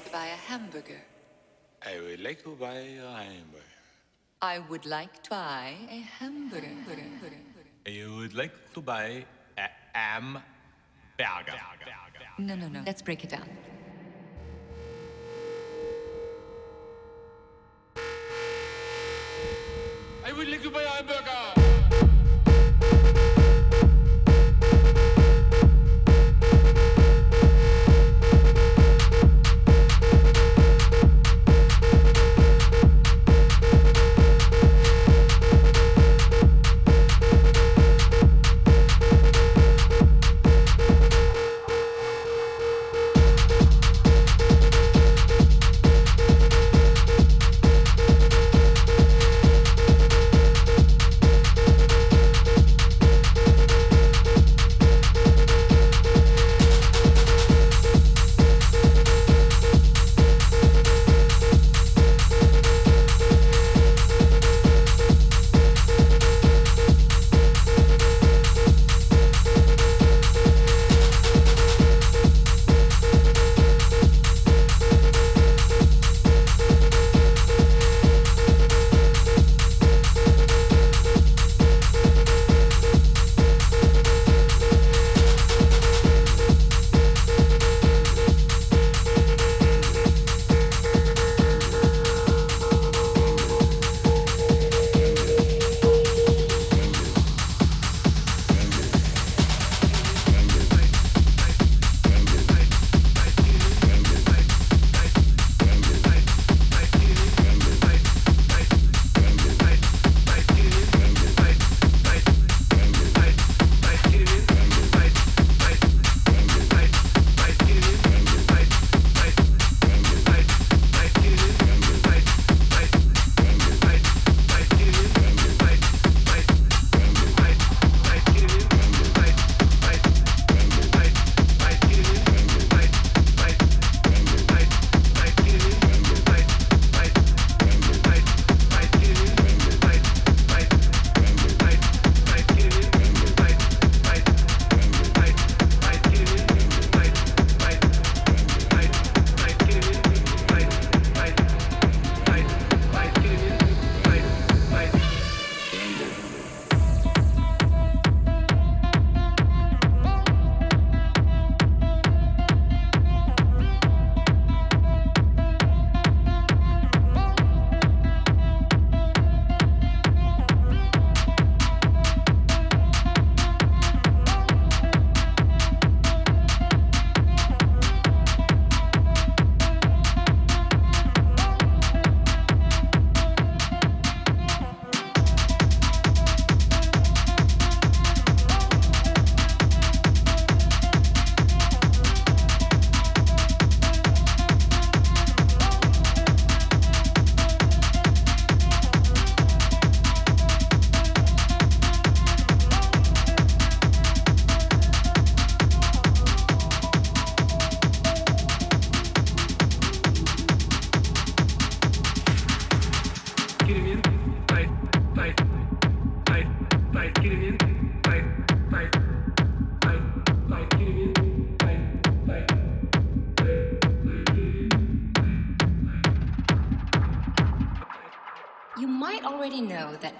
would like to buy a hamburger. I would like to buy a hamburger. I would like to buy a hamburger. You would like to buy a hamburger. No, no, no. Let's break it down. I would like to buy a hamburger.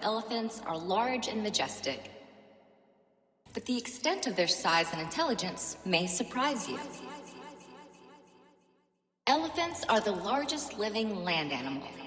Elephants are large and majestic, but the extent of their size and intelligence may surprise you. Elephants are the largest living land animal.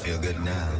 Feel good now,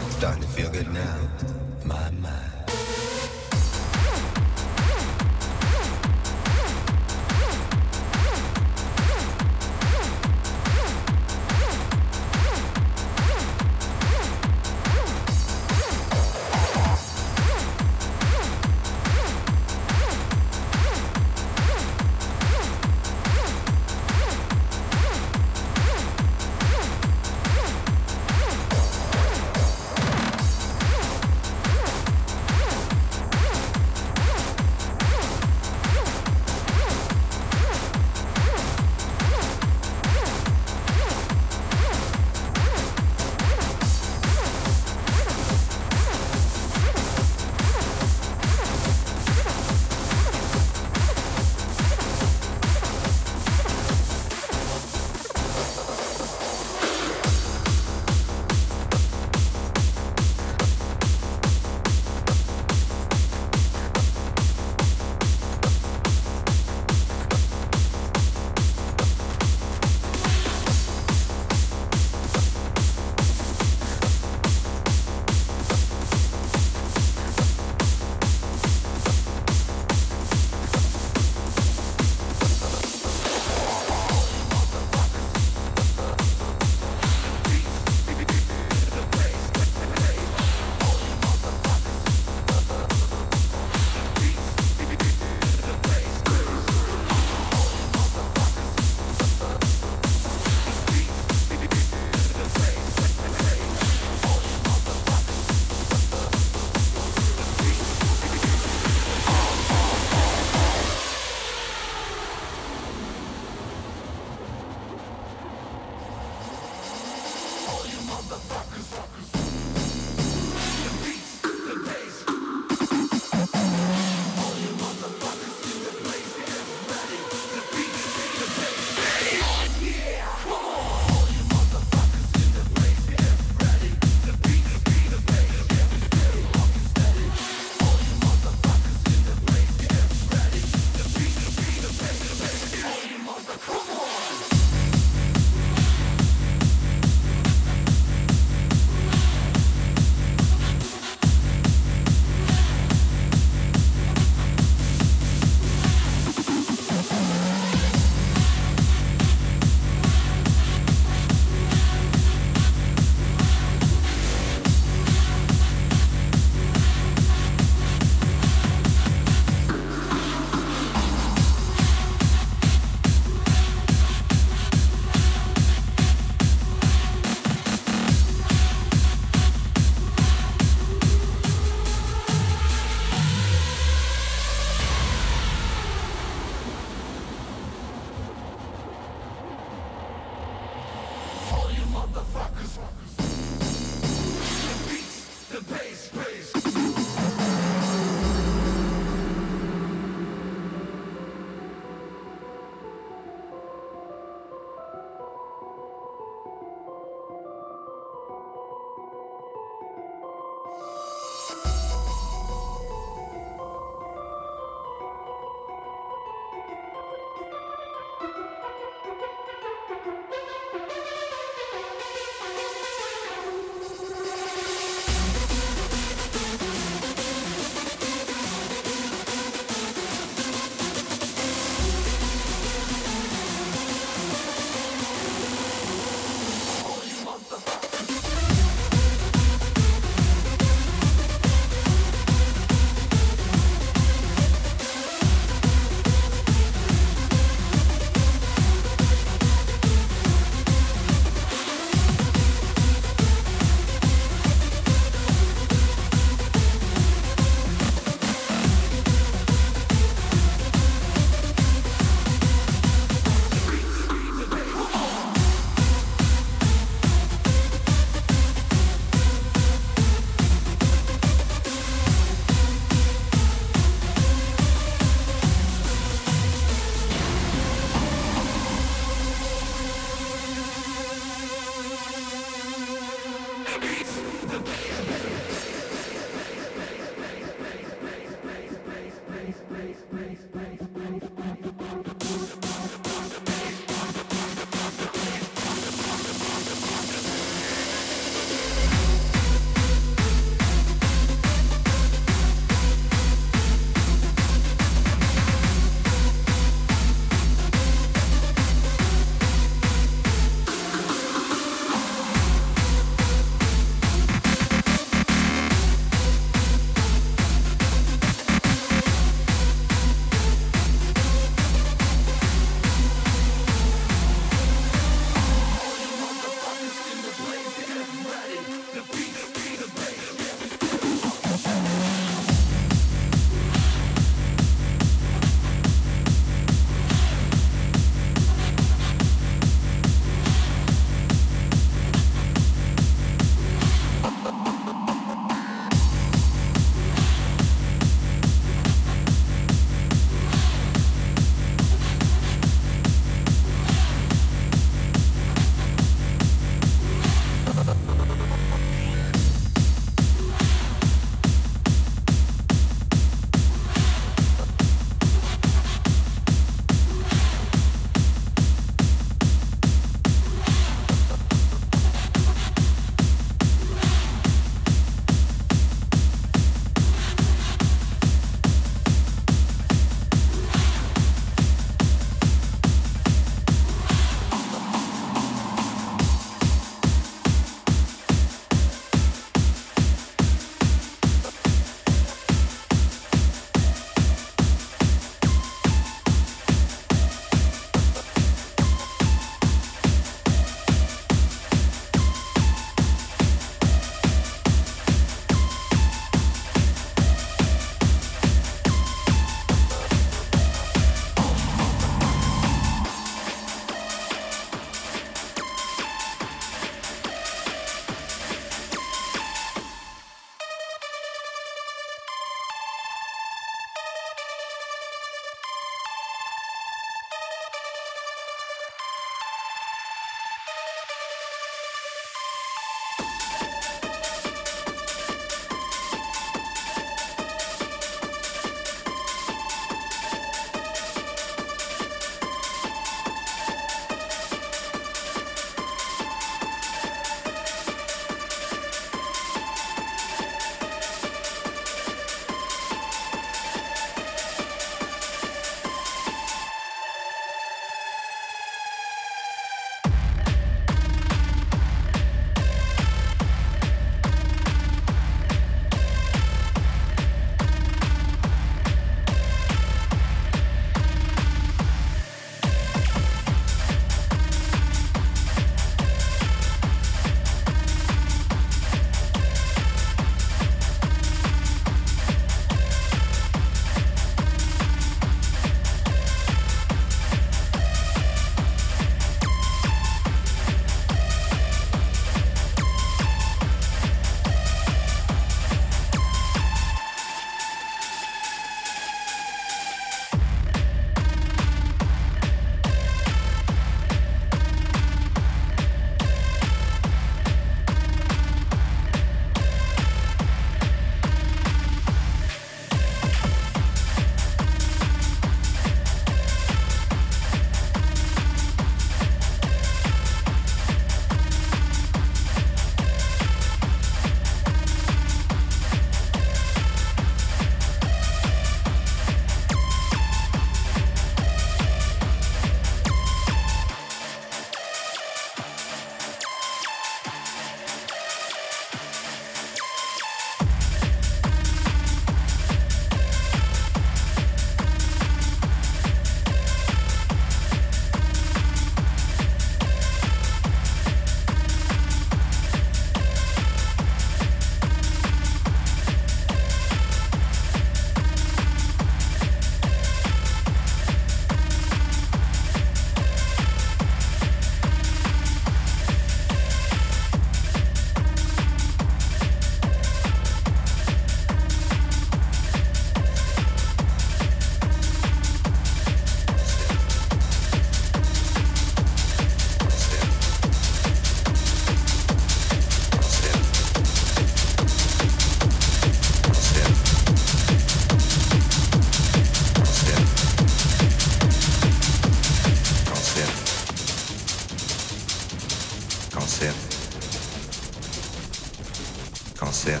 Cancer.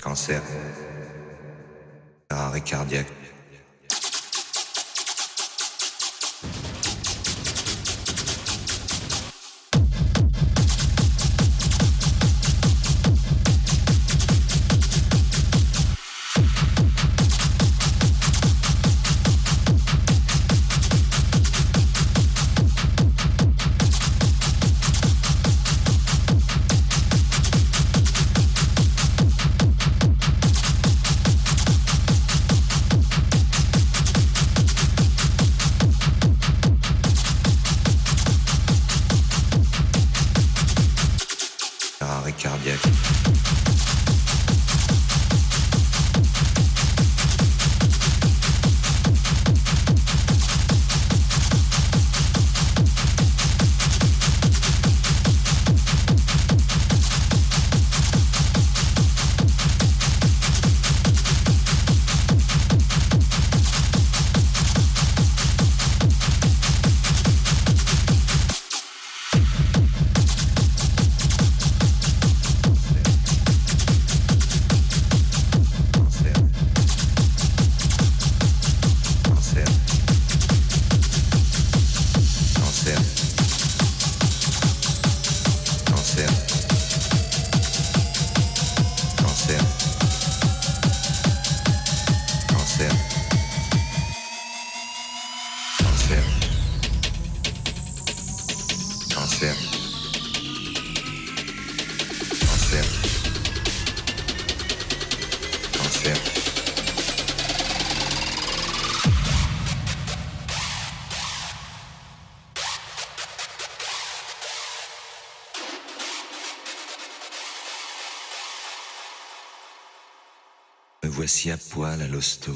Cancer. Arrêt cardiaque. Cancer. Cancer. Cancer. Me voici à poil à l'hosto.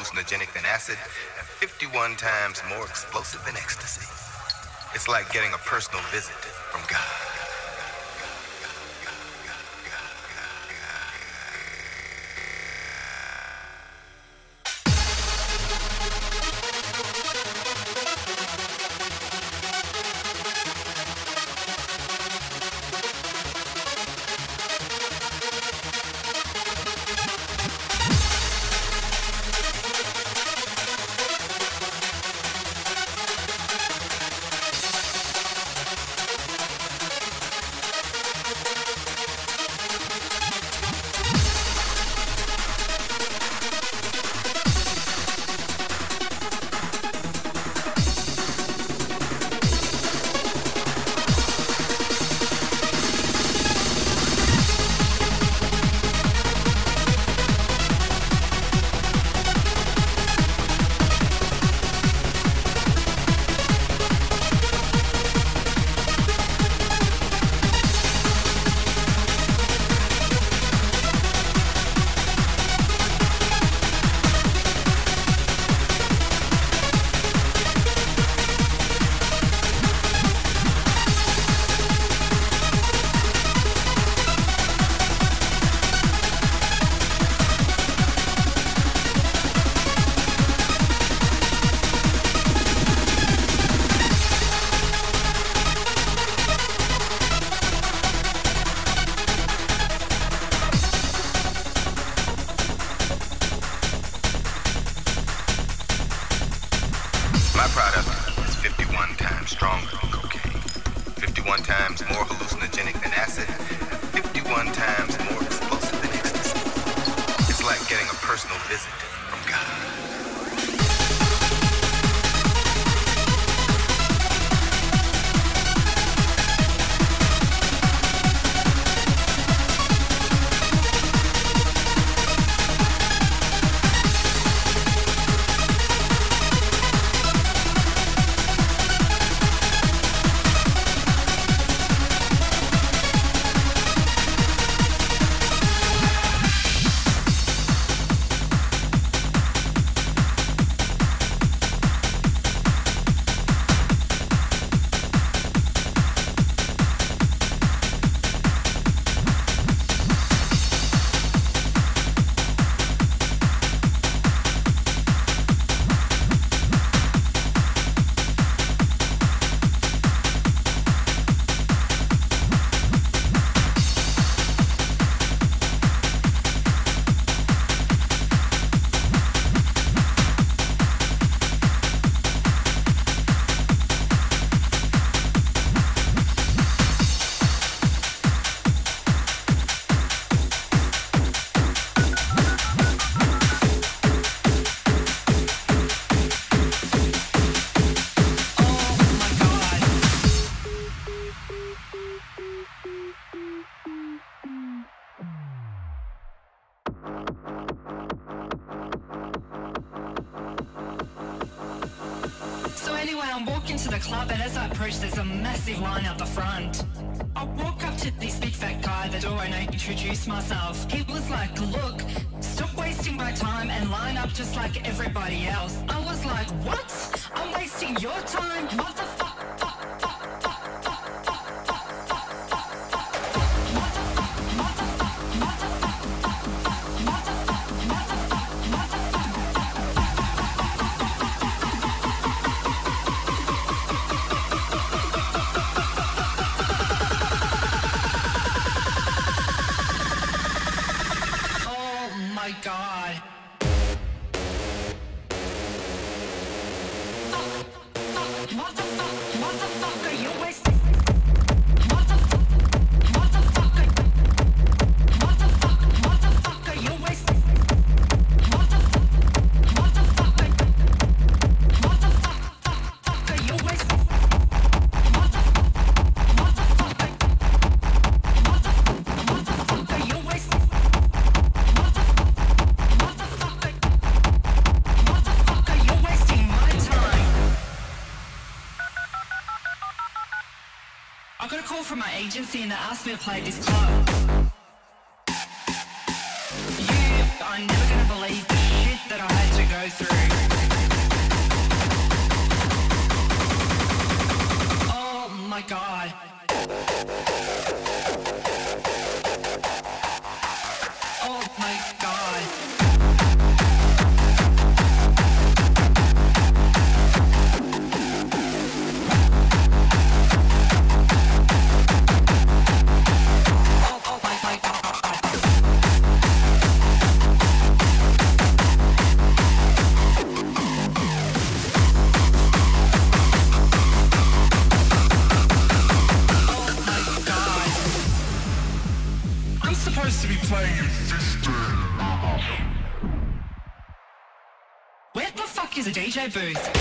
Hallucinogenic than acid, and 51 times more explosive than ecstasy. It's like getting a personal visit from God. agency and they asked me to play this club. You are never gonna believe the shit that I had to go through. Oh my god. booth.